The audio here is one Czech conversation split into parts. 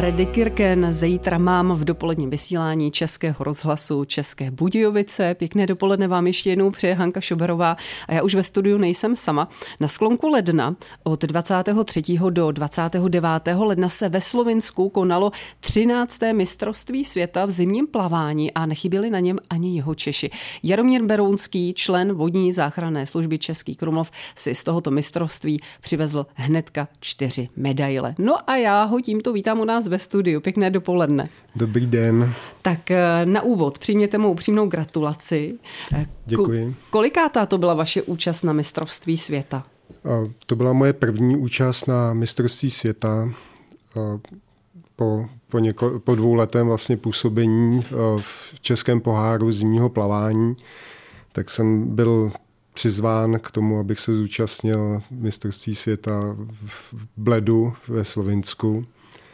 Redy Kirken zítra mám v dopoledním vysílání Českého rozhlasu České Budějovice. Pěkné dopoledne vám ještě jednou přeje Hanka Šoberová a já už ve studiu nejsem sama. Na sklonku ledna od 23. do 29. ledna se ve Slovinsku konalo 13. mistrovství světa v zimním plavání a nechyběli na něm ani jeho Češi. Jaromír Berounský, člen vodní záchranné služby Český Krumlov, si z tohoto mistrovství přivezl hnedka čtyři medaile. No a já ho tímto vítám u nás ve studiu. Pěkné dopoledne. Dobrý den. Tak eh, na úvod přijměte mou upřímnou gratulaci. Eh, Děkuji. Kolikátá to byla vaše účast na mistrovství světa? To byla moje první účast na mistrovství světa po, po, něko, po dvou letem vlastně působení v Českém poháru zimního plavání, tak jsem byl přizván k tomu, abych se zúčastnil mistrovství světa v Bledu ve Slovinsku.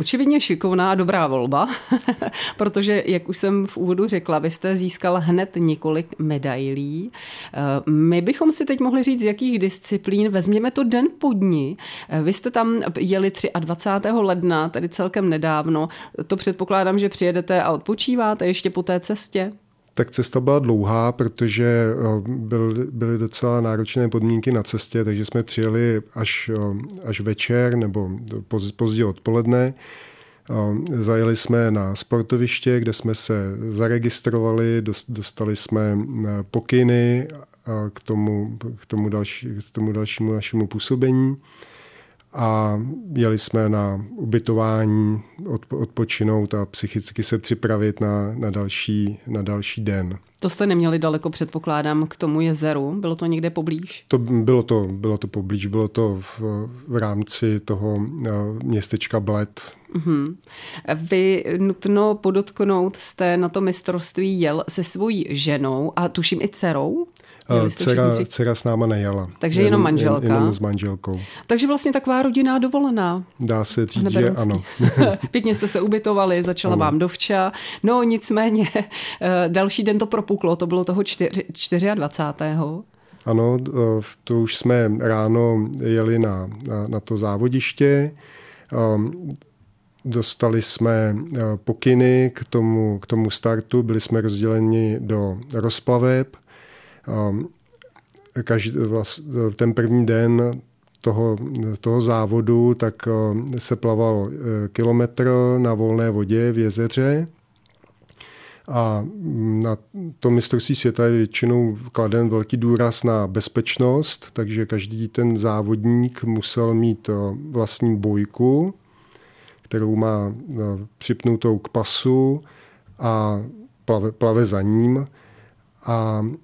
Očividně šikovná dobrá volba, protože, jak už jsem v úvodu řekla, vy jste získal hned několik medailí. Eh, my bychom si teď mohli říct, z jakých disciplín. Vezměme to den po dní. Eh, vy jste tam jeli 23. ledna, tedy celkem nedávno. To předpokládám, že přijedete a odpočíváte ještě po té cestě? Tak cesta byla dlouhá, protože eh, byl, byly docela náročné podmínky na cestě, takže jsme přijeli až, eh, až večer nebo pozdě odpoledne. Eh, zajeli jsme na sportoviště, kde jsme se zaregistrovali, dostali jsme pokyny k tomu, k tomu, další, k tomu dalšímu našemu působení a jeli jsme na ubytování, odpočinout a psychicky se připravit na, na, další, na další den. To jste neměli daleko, předpokládám, k tomu jezeru? Bylo to někde poblíž? To bylo to, bylo to poblíž, bylo to v, v rámci toho eh, městečka Bled. Mm-hmm. Vy nutno podotknout jste na to mistrovství jel se svojí ženou a tuším i dcerou? Dcera, dcera s náma nejela. Takže jenom, jenom manželka. Jenom s manželkou. Takže vlastně taková rodinná dovolená. Dá se říct, že ano. Pěkně jste se ubytovali, začala ano. vám dovča. No nicméně eh, další den to propuklo, to bylo toho 24. Ano, eh, to už jsme ráno jeli na, na, na to závodiště. Ehm, dostali jsme eh, pokyny k tomu, k tomu startu, byli jsme rozděleni do rozplaveb každý, ten první den toho, toho závodu, tak se plaval e, kilometr na volné vodě v jezeře a na to mistrovství světa je většinou kladen velký důraz na bezpečnost, takže každý ten závodník musel mít vlastní bojku, kterou má připnutou k pasu a plave, plave za ním. A Ehm,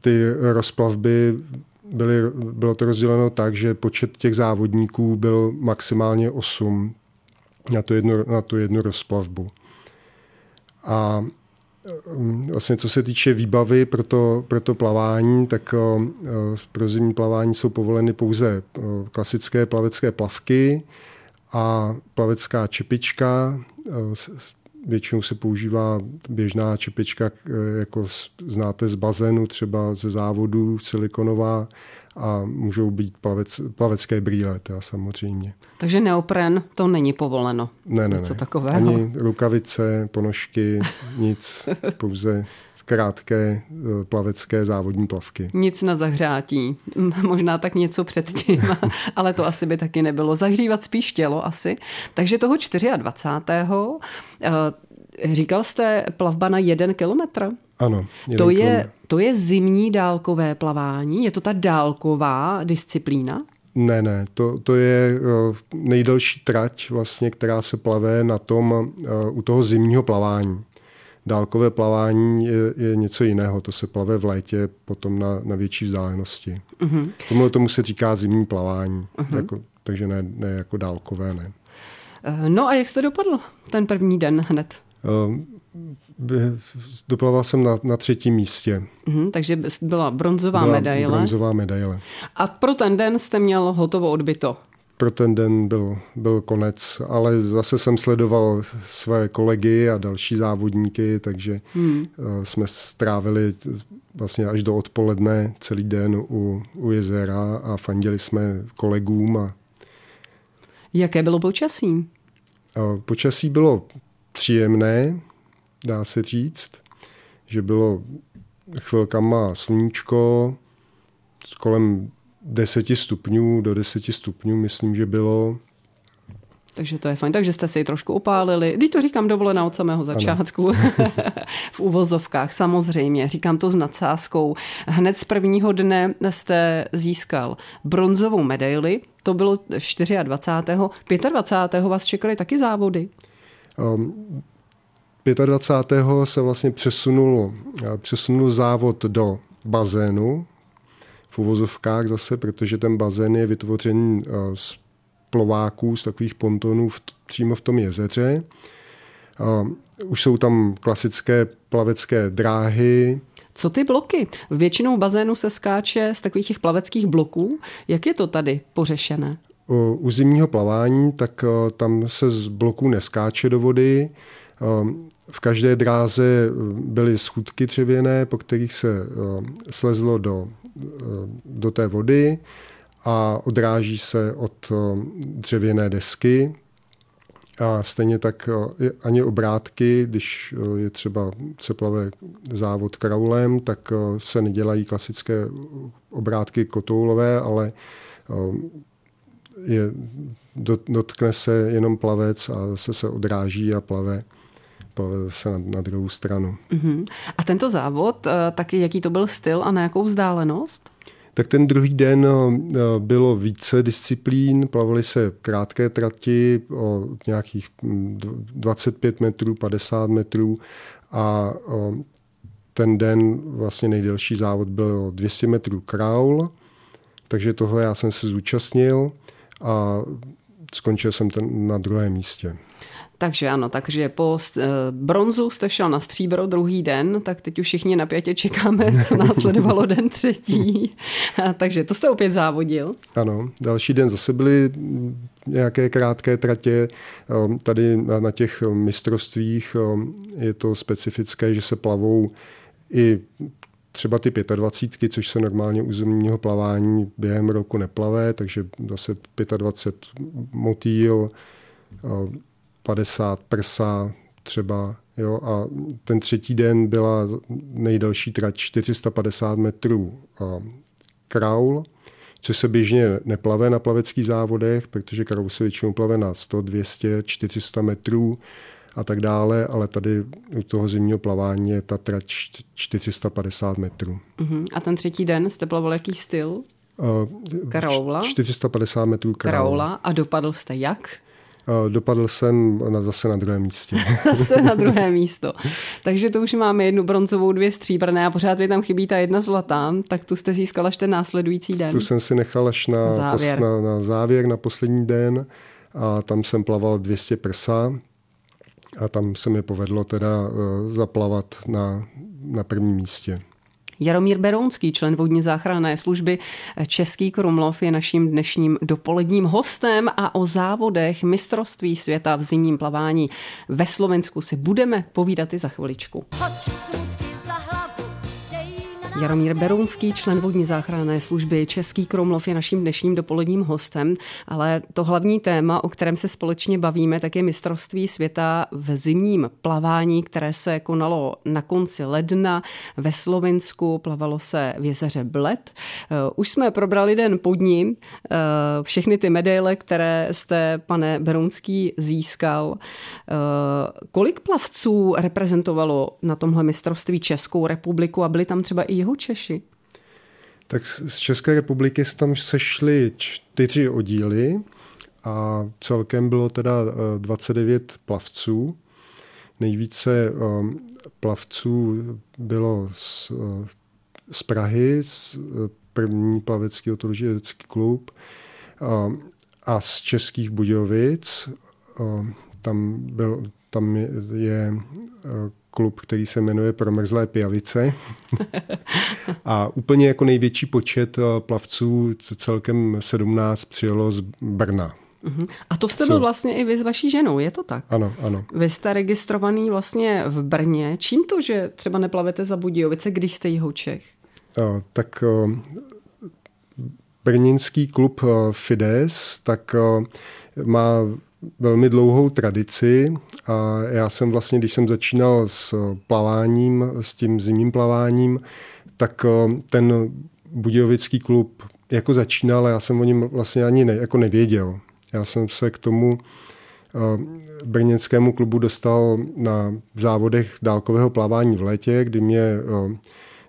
ty rozplavby byly, bylo to rozděleno tak, že počet těch závodníků byl maximálně 8 na tu jednu, na tu jednu rozplavbu. A ehm, vlastně co se týče výbavy pro to, pro to plavání, tak ehm, pro zimní plavání jsou povoleny pouze klasické plavecké plavky a plavecká čepička většinou se používá běžná čepička, jako znáte z bazénu, třeba ze závodu silikonová a můžou být plavec, plavecké brýle, teda samozřejmě. Takže neopren to není povoleno? Ne, ne, ne. takového? Ani rukavice, ponožky, nic, pouze krátké eh, plavecké závodní plavky. Nic na zahřátí, možná tak něco předtím, ale to asi by taky nebylo. Zahřívat spíš tělo asi. Takže toho 24. Eh, říkal jste plavba na jeden kilometr? Ano. To je, to je zimní dálkové plavání? Je to ta dálková disciplína? Ne, ne, to, to je eh, nejdelší trať, vlastně, která se plave na tom, u toho zimního plavání. Dálkové plavání je, je něco jiného, to se plave v létě potom na, na větší vzdálenosti. Uh-huh. Tomu tomu se říká zimní plavání, uh-huh. jako, takže ne, ne jako dálkové, ne. Eh, no a jak jste dopadl ten první den hned? Uh, doplaval jsem na, na třetím místě. Uh-huh, takže byla bronzová byla medaile. bronzová medaile. A pro ten den jste měl hotovo odbyto? pro ten den byl, byl konec, ale zase jsem sledoval své kolegy a další závodníky, takže hmm. Eh, jsme strávili vlastně až do odpoledne celý den u, u jezera a fandili jsme kolegům. A... Jaké bylo počasí? Počasí bylo příjemné, dá se říct, že bylo chvilkama sluníčko, kolem 10 stupňů, do 10 stupňů myslím, že bylo. Takže to je fajn. Takže jste si ji trošku opálili. Když to říkám dovolená od samého začátku. v uvozovkách, samozřejmě. Říkám to s nadsázkou. Hned z prvního dne jste získal bronzovou medaili. To bylo 24. 25. vás čekaly taky závody? Um, 25. se vlastně přesunul, přesunul závod do bazénu, v uvozovkách zase, protože ten bazén je vytvořen z plováků, z takových pontonů v, přímo v tom jezeře. Už jsou tam klasické plavecké dráhy, co ty bloky? Většinou bazénu se skáče z takových těch plaveckých bloků. Jak je to tady pořešené? U zimního plavání, tak tam se z bloků neskáče do vody. V každé dráze byly schůdky dřevěné, po kterých se slezlo do, do té vody a odráží se od dřevěné desky. A stejně tak ani obrátky, když je třeba se závod kraulem, tak se nedělají klasické obrátky kotoulové, ale je, dotkne se jenom plavec a se se odráží a plave plave zase na, na druhou stranu. Uh-huh. A tento závod, eh, taky jaký to byl styl a na jakou vzdálenost? Tak ten druhý den eh, bylo více disciplín, plavily se krátké trati o nějakých 25 hm, metrů, 50 metrů a ten den vlastně nejdelší závod byl 200 metrů kraul, takže toho já jsem se zúčastnil a skončil jsem ten na druhém místě. Takže ano, takže po eh, bronzu jste šel na stříbro druhý den, tak teď už všichni napětě čekáme, co následovalo den třetí. takže to jste opět závodil. Ano, další den zase byly nějaké krátké tratě. Ehm, tady na těch mistrovstvích ehm, je to specifické, že se plavou i třeba ty 25, což se normálně u zimního plavání během roku neplave, takže zase 25 motýl, ehm, 50 prsa třeba. Jo, a ten třetí den byla nejdelší trať 450 metrů kraul, což se běžně neplave na plaveckých závodech, protože kraul se většinou plave na 100, 200, 400 metrů a tak dále, ale tady u toho zimního plavání je ta trať 450 metrů. Uh-huh. A ten třetí den jste plaval jaký styl? Uh, Kraula? 450 metrů kraula. kraula. A dopadl jste jak? Dopadl jsem na, zase na druhé místě. zase na druhé místo. Takže to už máme jednu bronzovou, dvě stříbrné a pořád mi tam chybí ta jedna zlatá, tak tu jste získala až ten následující den. Tu jsem si nechal až na závěr, pos, na, na, závěr, na poslední den a tam jsem plaval 200 prsa a tam se mi povedlo teda uh, zaplavat na, na prvním místě. Jaromír Berounský, člen vodní záchranné služby Český Krumlov, je naším dnešním dopoledním hostem a o závodech mistrovství světa v zimním plavání ve Slovensku si budeme povídat i za chviličku. Hoď. Jaromír Berounský, člen vodní záchranné služby Český Kromlov je naším dnešním dopoledním hostem, ale to hlavní téma, o kterém se společně bavíme, tak je mistrovství světa v zimním plavání, které se konalo na konci ledna ve Slovensku, plavalo se v jezeře Bled. Eh, už jsme probrali den pod ním, eh, všechny ty medaile, které jste, pane Berounský, získal. Eh, kolik plavců reprezentovalo na tomhle mistrovství Českou republiku a byli tam třeba i jeho Češi? Tak z České republiky tam sešly čtyři oddíly a celkem bylo teda 29 eh, plavců. Nejvíce eh, plavců bylo z, eh, z Prahy, z první plavecký otožecký klub a z Českých Budějovic. Tam, byl, tam je, je klub, který se jmenuje Promrzlé pijavice. a úplně jako největší počet eh, plavců, celkem 17, přijelo z Brna. Uh-huh. A to jste byl vlastně i vy s vaší ženou, je to tak? Ano, ano. Vy jste registrovaný vlastně v Brně. Čím to, že třeba neplavete za Budějovice, když jste jeho Čech? Uh, tak uh, brněnský klub uh, Fides tak uh, má velmi dlouhou tradici a já jsem vlastně, když jsem začínal s plaváním, s tím zimním plaváním, tak ten Budějovický klub jako začínal já jsem o něm vlastně ani ne, jako nevěděl. Já jsem se k tomu brněnskému klubu dostal na závodech dálkového plavání v létě, kdy mě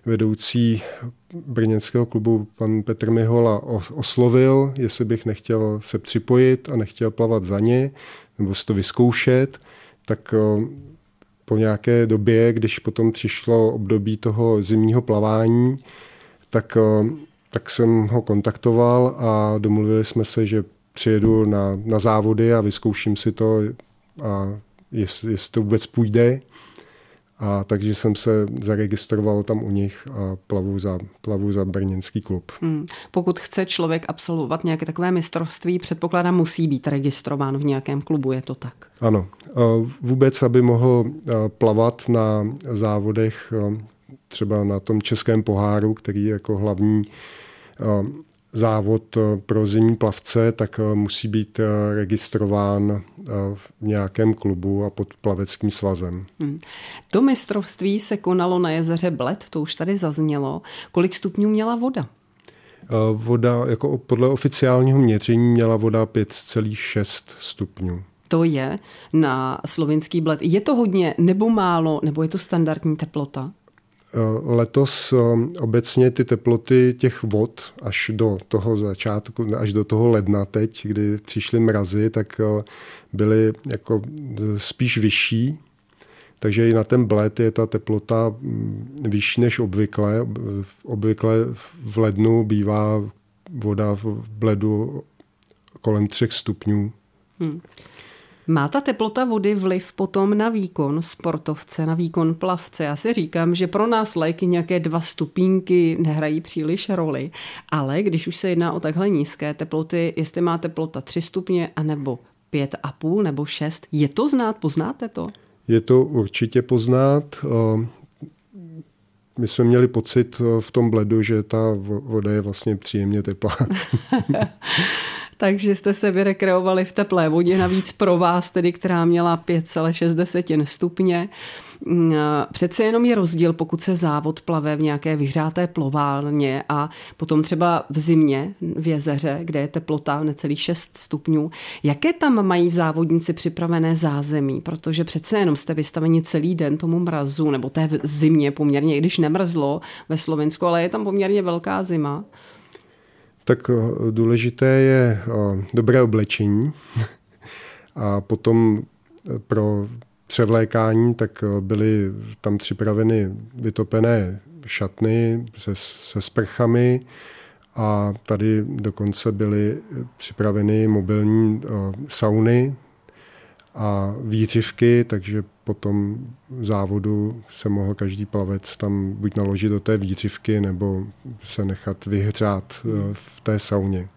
vedoucí brněnského klubu pan Petr Mihola oslovil, jestli bych nechtěl se připojit a nechtěl plavat za ně, nebo si to vyzkoušet, tak po nějaké době, když potom přišlo období toho zimního plavání, tak, tak jsem ho kontaktoval a domluvili jsme se, že přijedu na, na závody a vyzkouším si to, a jestli, jestli to vůbec půjde. A takže jsem se zaregistroval tam u nich a plavu za, plavu za brněnský klub. Hmm. Pokud chce člověk absolvovat nějaké takové mistrovství, předpokládám, musí být registrován v nějakém klubu, je to tak? Ano. Vůbec, aby mohl plavat na závodech, třeba na tom českém poháru, který je jako hlavní závod pro zimní plavce, tak musí být registrován v nějakém klubu a pod plaveckým svazem. Hmm. To mistrovství se konalo na jezeře Bled, to už tady zaznělo. Kolik stupňů měla voda? Voda, jako podle oficiálního měření, měla voda 5,6 stupňů. To je na slovinský bled. Je to hodně nebo málo, nebo je to standardní teplota? Letos obecně ty teploty těch vod až do toho začátku, až do toho ledna teď, kdy přišly mrazy, tak byly jako spíš vyšší, takže i na ten bled je ta teplota mm, vyšší než obvykle. Obvykle v lednu bývá voda v bledu kolem třech stupňů. Hmm. Má ta teplota vody vliv potom na výkon sportovce, na výkon plavce? Já si říkám, že pro nás léky nějaké dva stupínky nehrají příliš roli, ale když už se jedná o takhle nízké teploty, jestli má teplota 3 stupně anebo pět a půl nebo šest, je to znát, poznáte to? Je to určitě poznat. My jsme měli pocit v tom bledu, že ta voda je vlastně příjemně teplá. takže jste se vyrekreovali v teplé vodě, navíc pro vás, tedy, která měla 5,6 stupně. Mm, přece jenom je rozdíl, pokud se závod plave v nějaké vyhřáté ploválně a potom třeba v zimě v jezeře, kde je teplota necelých 6 stupňů. Jaké tam mají závodníci připravené zázemí? Protože přece jenom jste vystaveni celý den tomu mrazu, nebo té zimě poměrně, i když nemrzlo ve Slovensku, ale je tam poměrně velká zima tak eh, důležité je eh, dobré oblečení. A potom eh, pro převlékání tak byly tam připraveny vytopené šatny se, se sprchami. A tady dokonce byly připraveny mobilní sauny a výřivky, takže po tom závodu se mohl každý plavec tam buď naložit do té výřivky nebo se nechat vyhřát eh, v té sauně.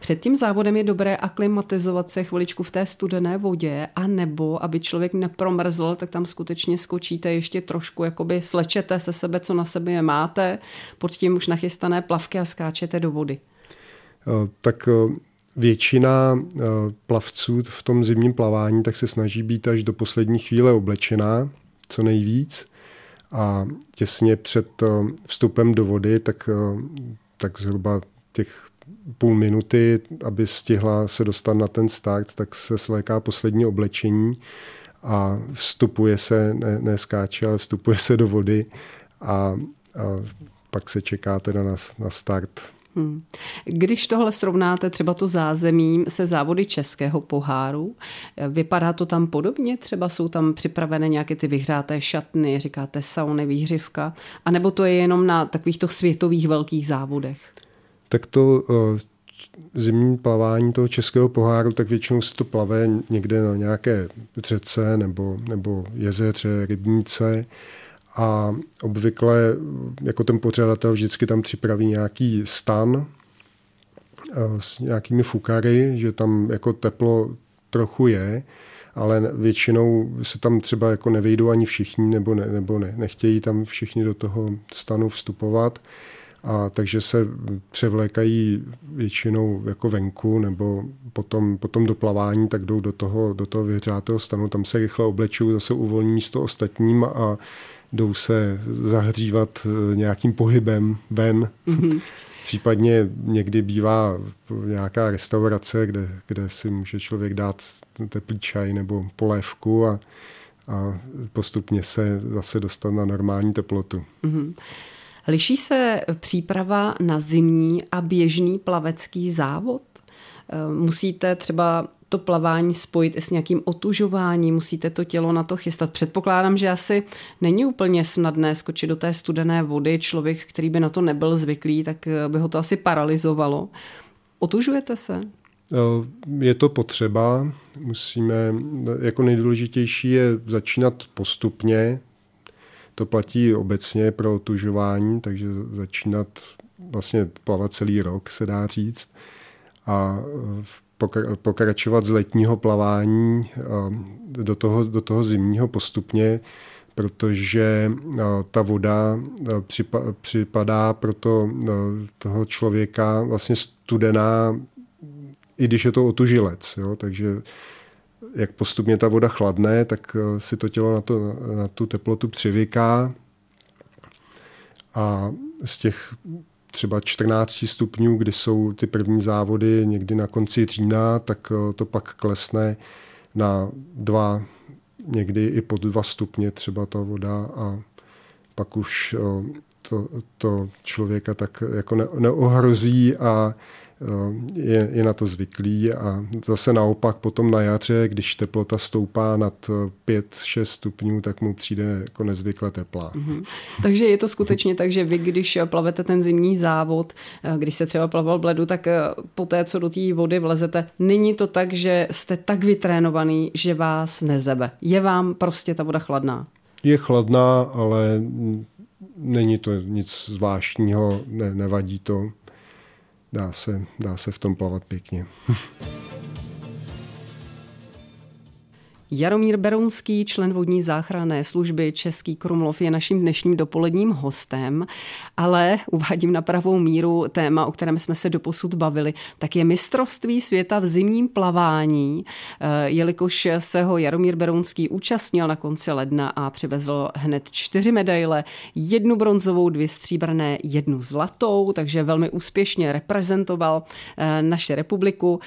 Před tím závodem je dobré aklimatizovat se chviličku v té studené vodě a nebo, aby člověk nepromrzl, tak tam skutečně skočíte ještě trošku, jakoby slečete se sebe, co na sebe máte, pod tím už nachystané plavky a skáčete do vody. Eh, tak eh, Většina eh, plavců v tom zimním plavání tak se snaží být až do poslední chvíle oblečená, co nejvíc. A těsně před eh, vstupem do vody, tak, eh, tak zhruba těch půl minuty, aby stihla se dostat na ten start, tak se sléká poslední oblečení a vstupuje se, ne, ne skáče, ale vstupuje se do vody a, a pak se čeká teda na, na start. Hmm. Když tohle srovnáte třeba to zázemí se závody českého poháru, vypadá to tam podobně? Třeba jsou tam připravené nějaké ty vyhřáté šatny, říkáte sauny, výhřivka, anebo to je jenom na takovýchto světových velkých závodech? Tak to uh, zimní plavání toho českého poháru, tak většinou se to plave někde na nějaké řece nebo, nebo jezeře, rybníce a obvykle jako ten pořadatel vždycky tam připraví nějaký stan eh, s nějakými fukary, že tam jako teplo trochu je, ale většinou se tam třeba jako nevejdou ani všichni, nebo, ne, nebo ne, nechtějí tam všichni do toho stanu vstupovat. A takže se převlékají většinou jako venku nebo potom, potom do plavání, tak jdou do toho, do toho vyhřátého stanu, tam se rychle oblečují, zase uvolní místo ostatním a jdou se zahřívat eh, nějakým pohybem ven. Mm-hmm. Případně někdy bývá nějaká restaurace, kde, kde si může člověk dát teplý čaj nebo polévku a, a postupně se zase dostat na normální teplotu. Mm-hmm. Liší se příprava na zimní a běžný plavecký závod? Eh, musíte třeba to plavání spojit i s nějakým otužováním, musíte to tělo na to chystat. Předpokládám, že asi není úplně snadné skočit do té studené vody. Člověk, který by na to nebyl zvyklý, tak eh, by ho to asi paralizovalo. Otužujete se? Eh, je to potřeba. Musíme, jako nejdůležitější je začínat postupně. To platí obecně pro otužování, takže začínat vlastně plavat celý rok, se dá říct. A v pokračovat z letního plavání do toho, do toho zimního postupně, protože ta voda připadá pro to, toho člověka vlastně studená, i když je to otužilec. Jo? Takže jak postupně ta voda chladne, tak si to tělo na, to, na tu teplotu přivyká a z těch třeba 14 stupňů, kdy jsou ty první závody někdy na konci října, tak eh, to pak klesne na dva, někdy i pod dva stupně třeba ta voda a pak už eh, to, to člověka tak jako neohrozí a je, je na to zvyklý a zase naopak potom na jaře, když teplota stoupá nad 5-6 stupňů, tak mu přijde jako nezvykle teplá. Mm-hmm. Takže je to skutečně tak, že vy, když plavete ten zimní závod, eh, když se třeba plaval v ledu, tak eh, po té, co do té vody vlezete, není to tak, že jste tak vytrénovaný, že vás nezebe. Je vám prostě ta voda chladná? Je chladná, ale není to nic zvláštního, ne, nevadí to dá se, dá se v tom plavat pěkně. Jaromír Berounský, člen vodní záchranné služby Český Krumlov, je naším dnešním dopoledním hostem, ale uvádím na pravou míru téma, o kterém jsme se doposud bavili, tak je mistrovství světa v zimním plavání, eh, jelikož se ho Jaromír Berounský účastnil na konci ledna a přivezl hned čtyři medaile, jednu bronzovou, dvě stříbrné, jednu zlatou, takže velmi úspěšně reprezentoval eh, naši republiku.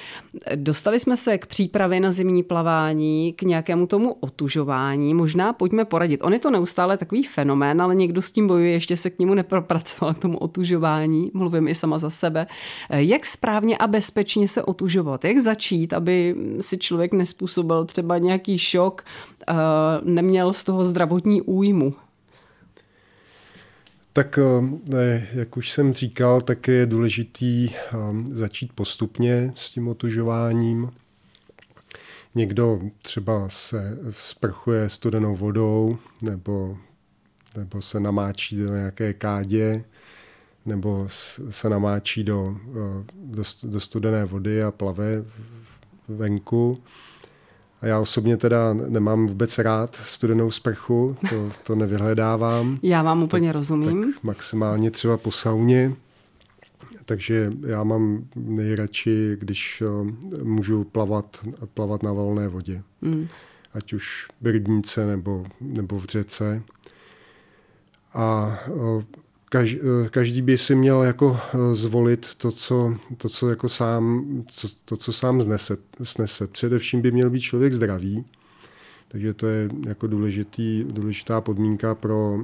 Dostali jsme se k přípravě na zimní plavání, k nějakému tomu otužování. Možná pojďme poradit. On je to neustále takový fenomén, ale někdo s tím bojuje, ještě se k němu nepropracoval k tomu otužování. Mluvím i sama za sebe. Jak správně a bezpečně se otužovat? Jak začít, aby si člověk nespůsobil třeba nějaký šok, eh, neměl z toho zdravotní újmu? Tak eh, jak už jsem říkal, tak je důležitý eh, začít postupně s tím otužováním. Někdo třeba se sprchuje studenou vodou nebo, nebo se namáčí do nějaké kádě nebo se namáčí do, eh, do, do studené vody a plave venku. A já osobně teda nemám vůbec rád studenou sprchu, to, to nevyhledávám. Já vám úplně tak, rozumím. Tak maximálně třeba po sauně. Takže já mám nejradši, když eh, můžu plavat, plavat na volné vodě. Mm. Ať už v rybníce nebo, nebo v řece. A eh, každý, eh, každý by si měl jako zvolit to, co, to, co jako sám, co, to, co sám znese, snese. Především by měl být člověk zdravý, takže to je jako důležitý, důležitá podmínka pro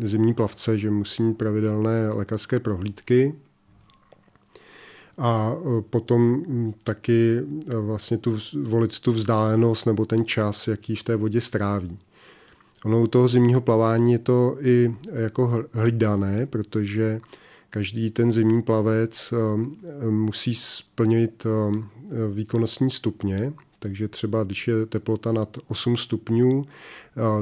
zimní plavce, že musí mít pravidelné lékařské prohlídky, a e, potom taky e, vlastně tu, volit tu vzdálenost nebo ten čas, jaký v té vodě stráví. Ono u toho zimního plavání je to i jako hlídané, protože každý ten zimní plavec e, musí splnit výkonnostní stupně, takže třeba když je teplota nad 8 stupňů,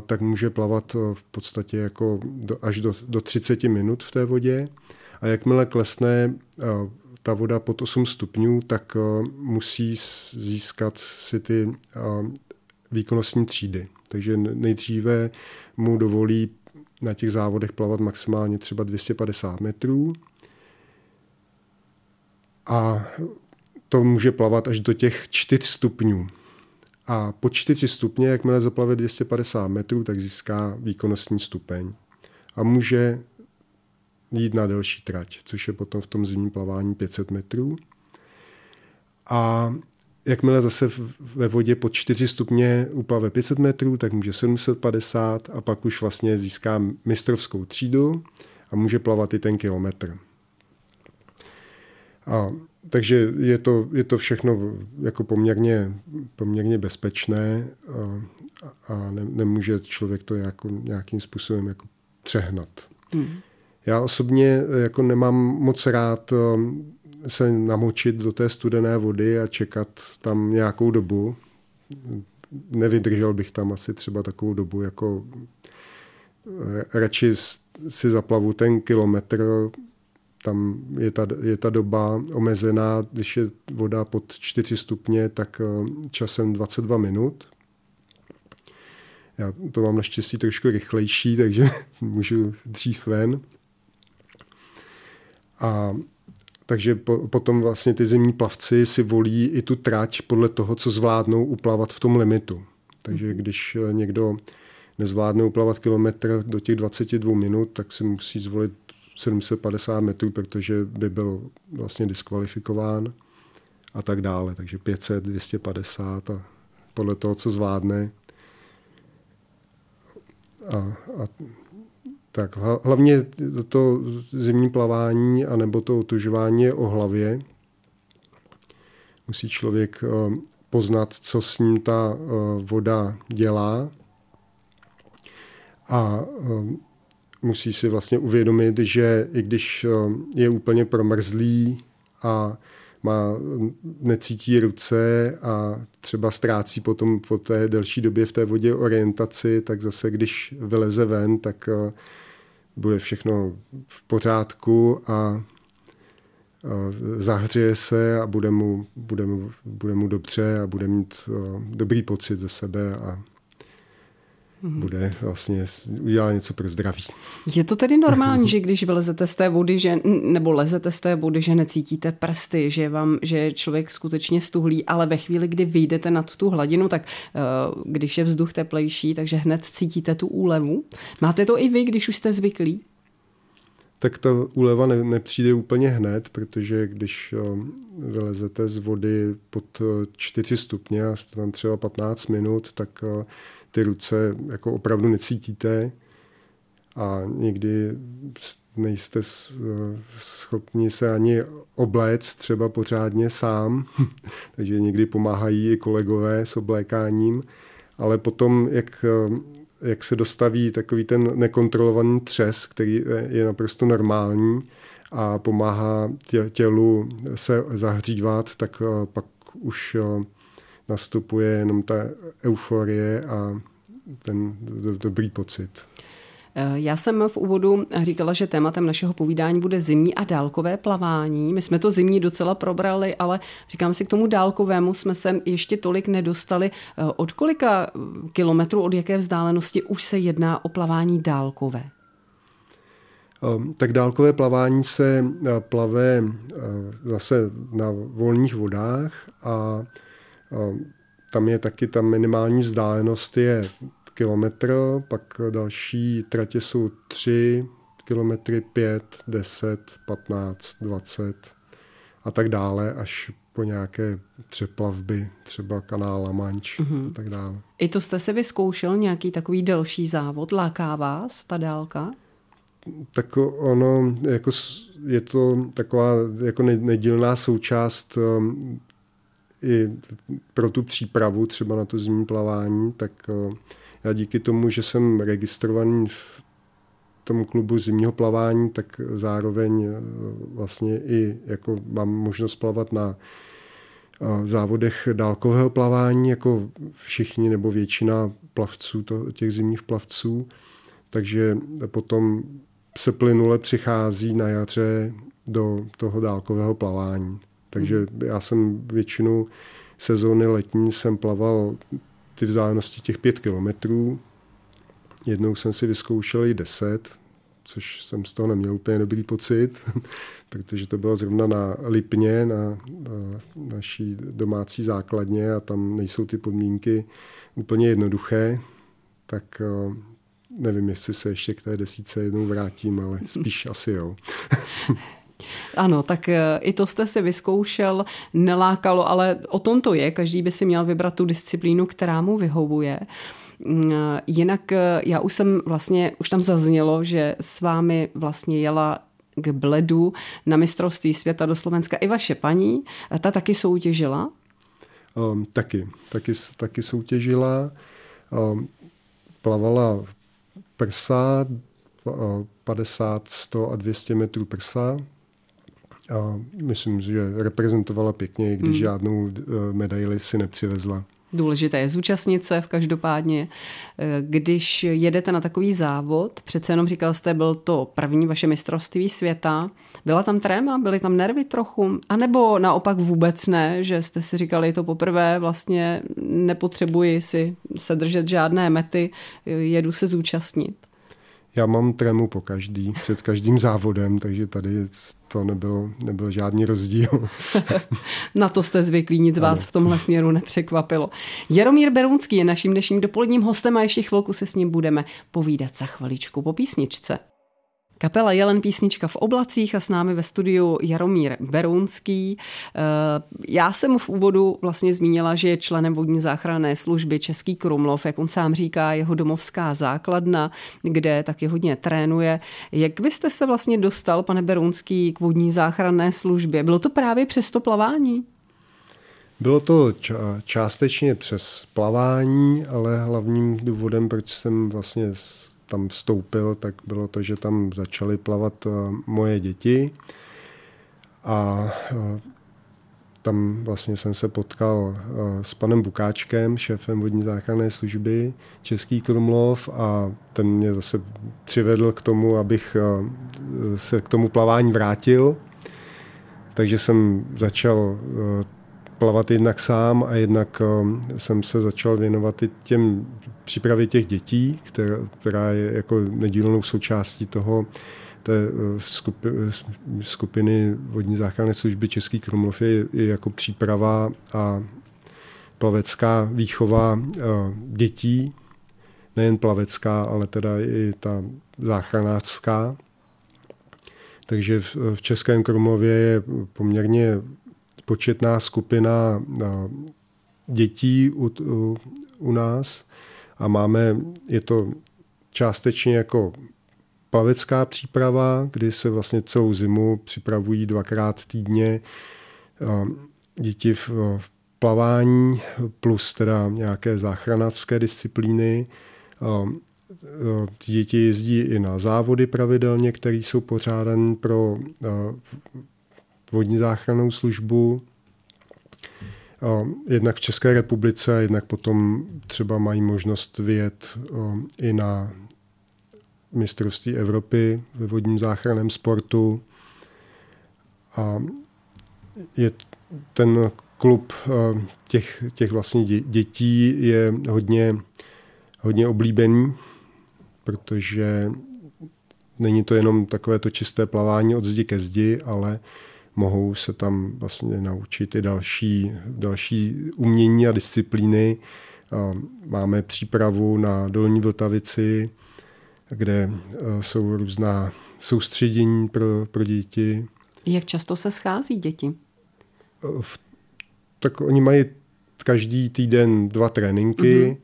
tak může plavat v podstatě jako až do, do 30 minut v té vodě. A jakmile klesne ta voda pod 8 stupňů, tak eh, musí získat si ty eh, výkonnostní třídy. Takže nejdříve mu dovolí na těch závodech plavat maximálně třeba 250 metrů. A to může plavat až do těch 4 stupňů. A po 4 stupně, jakmile zaplave 250 metrů, tak získá výkonnostní stupeň. A může jít na delší trať, což je potom v tom zimním plavání 500 metrů. A jakmile zase ve vodě pod 4 stupně uplave 500 metrů, tak může 750 a pak už vlastně získá mistrovskou třídu a může plavat i ten kilometr. A, takže je to, je to všechno jako poměrně, poměrně bezpečné a, a ne, nemůže člověk to jako, nějakým způsobem jako přehnat. Hmm. Já osobně jako nemám moc rád se namočit do té studené vody a čekat tam nějakou dobu. Nevydržel bych tam asi třeba takovou dobu, jako eh, radši si zaplavu ten kilometr, tam je ta, je ta doba omezená, když je voda pod 4 stupně, tak eh, časem 22 minut. Já to mám naštěstí trošku rychlejší, takže můžu dřív ven. A takže po, potom vlastně ty zimní plavci si volí i tu trať podle toho, co zvládnou uplavat v tom limitu. Takže mhm. když eh, někdo nezvládne uplavat kilometr do těch 22 minut, tak si musí zvolit 750 metrů, protože by byl vlastně diskvalifikován a tak dále. Takže 500, 250 a podle toho, co zvládne. A, a tak hlavně to zimní plavání a nebo to otužování je o hlavě. Musí člověk eh, poznat, co s ním ta eh, voda dělá a eh, musí si vlastně uvědomit, že i když je úplně promrzlý a má, necítí ruce a třeba ztrácí potom po té delší době v té vodě orientaci, tak zase když vyleze ven, tak bude všechno v pořádku a zahřeje se a bude mu, bude mu, bude mu dobře a bude mít dobrý pocit ze sebe a. bude vlastně udělat něco pro zdraví. Je to tedy normální, že když vylezete z té vody, že, nebo lezete z té vody, že necítíte prsty, že, vám, že je člověk skutečně stuhlý, ale ve chvíli, kdy vyjdete nad tu hladinu, tak uh, když je vzduch teplejší, takže hned cítíte tu úlevu. Máte to i vy, když už jste zvyklí? tak ta úleva ne, nepřijde úplně hned, protože když eh, vylezete z vody pod 4 stupně a jste tam třeba 15 minut, tak ty ruce jako opravdu necítíte a někdy nejste schopni se ani obléct třeba pořádně sám, takže někdy pomáhají i kolegové s oblékáním, ale potom, jak, jak se dostaví takový ten nekontrolovaný třes, který je naprosto normální a pomáhá tě, tělu se zahřívat, tak pak už nastupuje jenom ta euforie a ten dobrý pocit. Eh, já jsem v úvodu říkala, že tématem našeho povídání bude zimní a dálkové plavání. My jsme to zimní docela probrali, ale říkám si, k tomu dálkovému jsme se ještě tolik nedostali. Eh, od kolika kilometrů, od jaké vzdálenosti už se jedná o plavání dálkové? Ehm, tak dálkové plavání se eh, plave zase na volných vodách a tam je taky ta minimální vzdálenost je kilometr, pak další tratě jsou 3 kilometry, 5, 10, 15, 20 a tak dále, až po nějaké přeplavby, třeba kanál La Manche mm-hmm. a tak dále. I to jste se vyzkoušel, nějaký takový delší závod? Láká vás ta dálka? Tak ono, jako je to taková jako nedílná součást um, i pro tu přípravu třeba na to zimní plavání, tak uh, já díky tomu, že jsem registrovaný v tom klubu zimního plavání, tak zároveň eh, vlastně i jako mám možnost plavat na eh, závodech dálkového plavání, jako všichni nebo většina plavců, to, těch zimních plavců. Takže potom se plynule přichází na jaře do toho dálkového plavání. Takže já jsem většinu sezóny letní jsem plaval ty vzdálenosti těch pět kilometrů Jednou jsem si vyzkoušel i 10, což jsem z toho neměl úplně dobrý pocit, protože to bylo zrovna na Lipně, na, na naší domácí základně a tam nejsou ty podmínky úplně jednoduché, tak eh, nevím, jestli se ještě k té desíce jednou vrátím, ale spíš asi jo. Ano, tak eh, i to jste si vyzkoušel, nelákalo, ale o tom to je. Každý by si měl vybrat tu disciplínu, která mu vyhovuje. Mm, jinak eh, já už jsem vlastně, už tam zaznělo, že s vámi vlastně jela k Bledu na mistrovství světa do Slovenska i vaše paní. Ta taky soutěžila? Um, taky, taky, taky soutěžila. Um, plavala prsa, 50, 100 a 200 metrů prsa. A myslím, že reprezentovala pěkně, i když hmm. žádnou eh, medaili si nepřivezla. Důležité je zúčastnit se v každopádně. Eh, když jedete na takový závod, přece jenom říkal jste, byl to první vaše mistrovství světa, byla tam tréma, byly tam nervy trochu, anebo naopak vůbec ne, že jste si říkali to poprvé, vlastně nepotřebuji si se držet žádné mety, jedu se zúčastnit. Já mám trému po každý, před každým závodem, takže tady to nebyl, nebyl žádný rozdíl. Na to jste zvyklí, nic ano. vás v tomhle směru nepřekvapilo. Jaromír Berunský je naším dnešním dopoledním hostem a ještě chvilku se s ním budeme povídat za chvaličku po písničce. Kapela Jelen písnička v oblacích a s námi ve studiu Jaromír Berounský. Eh, já jsem mu v úvodu vlastně zmínila, že je členem vodní záchranné služby Český Krumlov, jak on sám říká, jeho domovská základna, kde taky hodně trénuje. Jak vy jste se vlastně dostal, pane Berounský, k vodní záchranné službě? Bylo to právě přes to plavání? Bylo to částečně přes plavání, ale hlavním důvodem, proč jsem vlastně tam vstoupil, tak bylo to, že tam začaly plavat eh, moje děti a eh, tam vlastně jsem se potkal eh, s panem Bukáčkem, šéfem vodní záchranné služby Český Krumlov a ten mě zase přivedl k tomu, abych se k tomu plavání vrátil. Takže jsem začal plavat jednak sám a jednak jsem se začal věnovat i těm přípravě těch dětí, která, je jako nedílnou součástí toho, té eh, skupiny vodní záchranné služby Český Krumlov je, je jako příprava a plavecká výchova eh, dětí, nejen plavecká, ale teda i ta záchranářská. Takže v, v Českém Krumlově je poměrně početná skupina eh, dětí u, u, u nás a máme, je to částečně jako plavecká příprava, kdy se vlastně celou zimu připravují dvakrát týdně děti v, v plavání plus teda nějaké záchranácké disciplíny. Děti jezdí i na závody pravidelně, které jsou pořádané pro vodní záchrannou službu jednak v České republice, jednak potom třeba mají možnost vyjet i na mistrovství Evropy ve vodním záchranném sportu. A je ten klub těch, těch vlastně dětí je hodně, hodně oblíbený, protože není to jenom takové to čisté plavání od zdi ke zdi, ale mohou se tam vlastně naučit i další, další umění a disciplíny. Máme přípravu na Dolní Vltavici, kde e, jsou různá soustředění pro, pro děti. Jak často se schází děti? E, tak oni mají každý týden dva tréninky mm-hmm.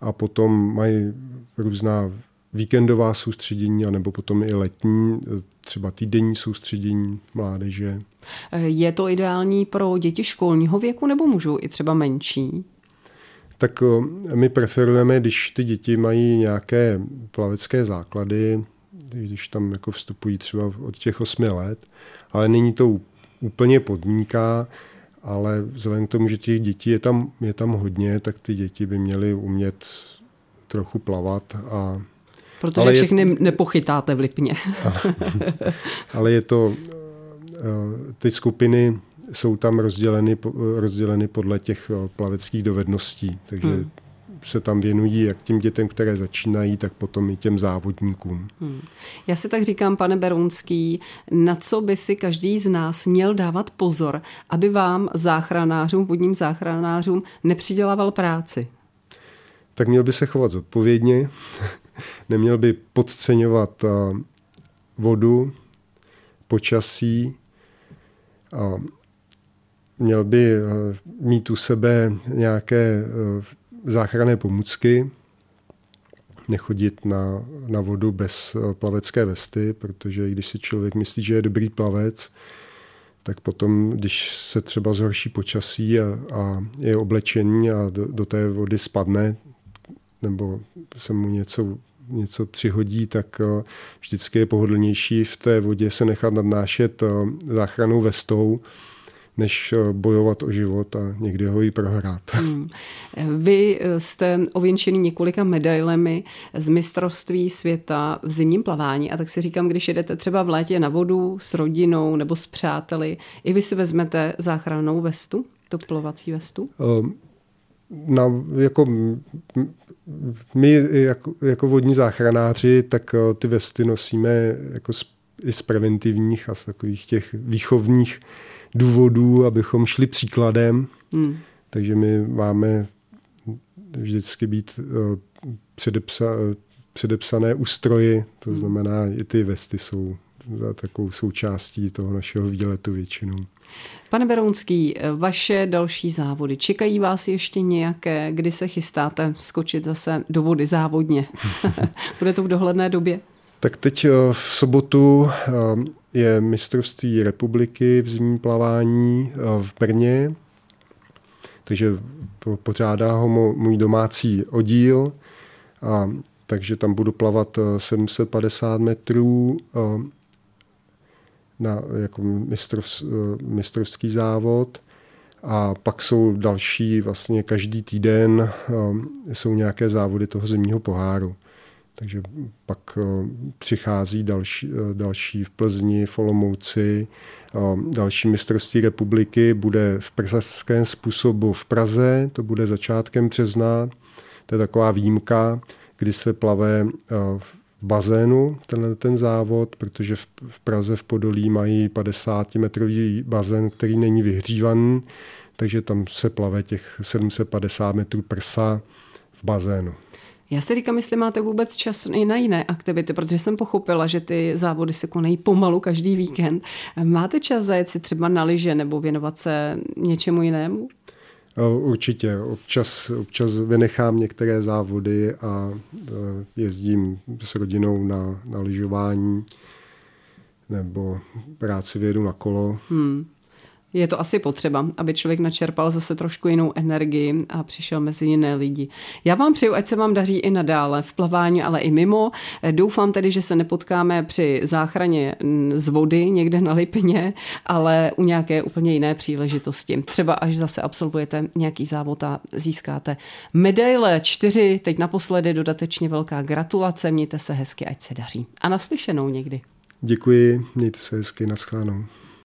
a potom mají různá víkendová soustředění, anebo potom i letní, e, třeba týdenní soustředění mládeže. Je to ideální pro děti školního věku nebo můžou i třeba menší? Tak my preferujeme, když ty děti mají nějaké plavecké základy, když tam jako vstupují třeba od těch osmi let, ale není to úplně podmínka, ale vzhledem k tomu, že těch dětí je tam, je tam hodně, tak ty děti by měly umět trochu plavat a Protože ale všechny je, nepochytáte v Lipně. ale je to Eh, ty skupiny jsou tam rozděleny, rozděleny podle těch eh, plaveckých dovedností, takže hmm. se tam věnují jak těm dětem, které začínají, tak potom i těm závodníkům. Hmm. Já si tak říkám, pane Berounský, na co by si každý z nás měl dávat pozor, aby vám, záchranářům, vodním záchranářům, nepřidělával práci? Tak měl by se chovat zodpovědně, neměl by podceňovat vodu, počasí, měl by mít u sebe nějaké záchranné pomůcky, nechodit na, na vodu bez eh, plavecké vesty, protože když si člověk myslí, že je dobrý plavec, tak potom, když se třeba zhorší počasí a, a je oblečení a do, do té vody spadne, nebo se mu něco, něco přihodí, tak eh, vždycky je pohodlnější v té vodě se nechat nadnášet eh, záchranou vestou, než eh, bojovat o život a někdy ho i prohrát. Hmm. Vy jste ověnčený několika medailemi z mistrovství světa v zimním plavání a tak si říkám, když jedete třeba v létě na vodu s rodinou nebo s přáteli, i vy si vezmete záchrannou vestu, toplovací vestu? Um, na, jako my jako, jako vodní záchranáři, tak ty vesty nosíme jako z, i z preventivních a z takových těch výchovních důvodů, abychom šli příkladem. Hmm. Takže my máme vždycky být uh, předepsa, předepsané ústroji, to hmm. znamená, i ty vesty jsou takovou součástí toho našeho výletu většinou. Pane Berounský, vaše další závody, čekají vás ještě nějaké, kdy se chystáte skočit zase do vody závodně? Bude to v dohledné době? Tak teď eh, v sobotu eh, je mistrovství republiky v zimním plavání eh, v Brně, takže pořádá ho můj domácí oddíl, a, takže tam budu plavat 750 metrů na, jako mistrov, mistrovský závod. A pak jsou další, vlastně každý týden jsou nějaké závody toho zimního poháru. Takže pak eh, přichází další, eh, další v Plzni, v Olomouci, eh, další mistrovství republiky bude v pražském způsobu v Praze, to bude začátkem března. To je taková výjimka, kdy se plave v bazénu tenhle ten závod, protože v, v Praze v Podolí mají 50-metrový bazén, který není vyhřívaný, takže tam se plave těch 750 metrů prsa v bazénu. Já si říkám, jestli máte vůbec čas i na jiné aktivity, protože jsem pochopila, že ty závody se konají pomalu každý víkend. Máte čas zajet si třeba na lyže nebo věnovat se něčemu jinému? Určitě. Občas, občas vynechám některé závody a e, jezdím s rodinou na, na lyžování nebo práci vědu na kolo. Hmm je to asi potřeba, aby člověk načerpal zase trošku jinou energii a přišel mezi jiné lidi. Já vám přeju, ať se vám daří i nadále v plavání, ale i mimo. Doufám tedy, že se nepotkáme při záchraně z vody někde na Lipně, ale u nějaké úplně jiné příležitosti. Třeba až zase absolvujete nějaký závod a získáte medaile čtyři, teď naposledy dodatečně velká gratulace, mějte se hezky, ať se daří. A naslyšenou někdy. Děkuji, mějte se hezky, naschledanou.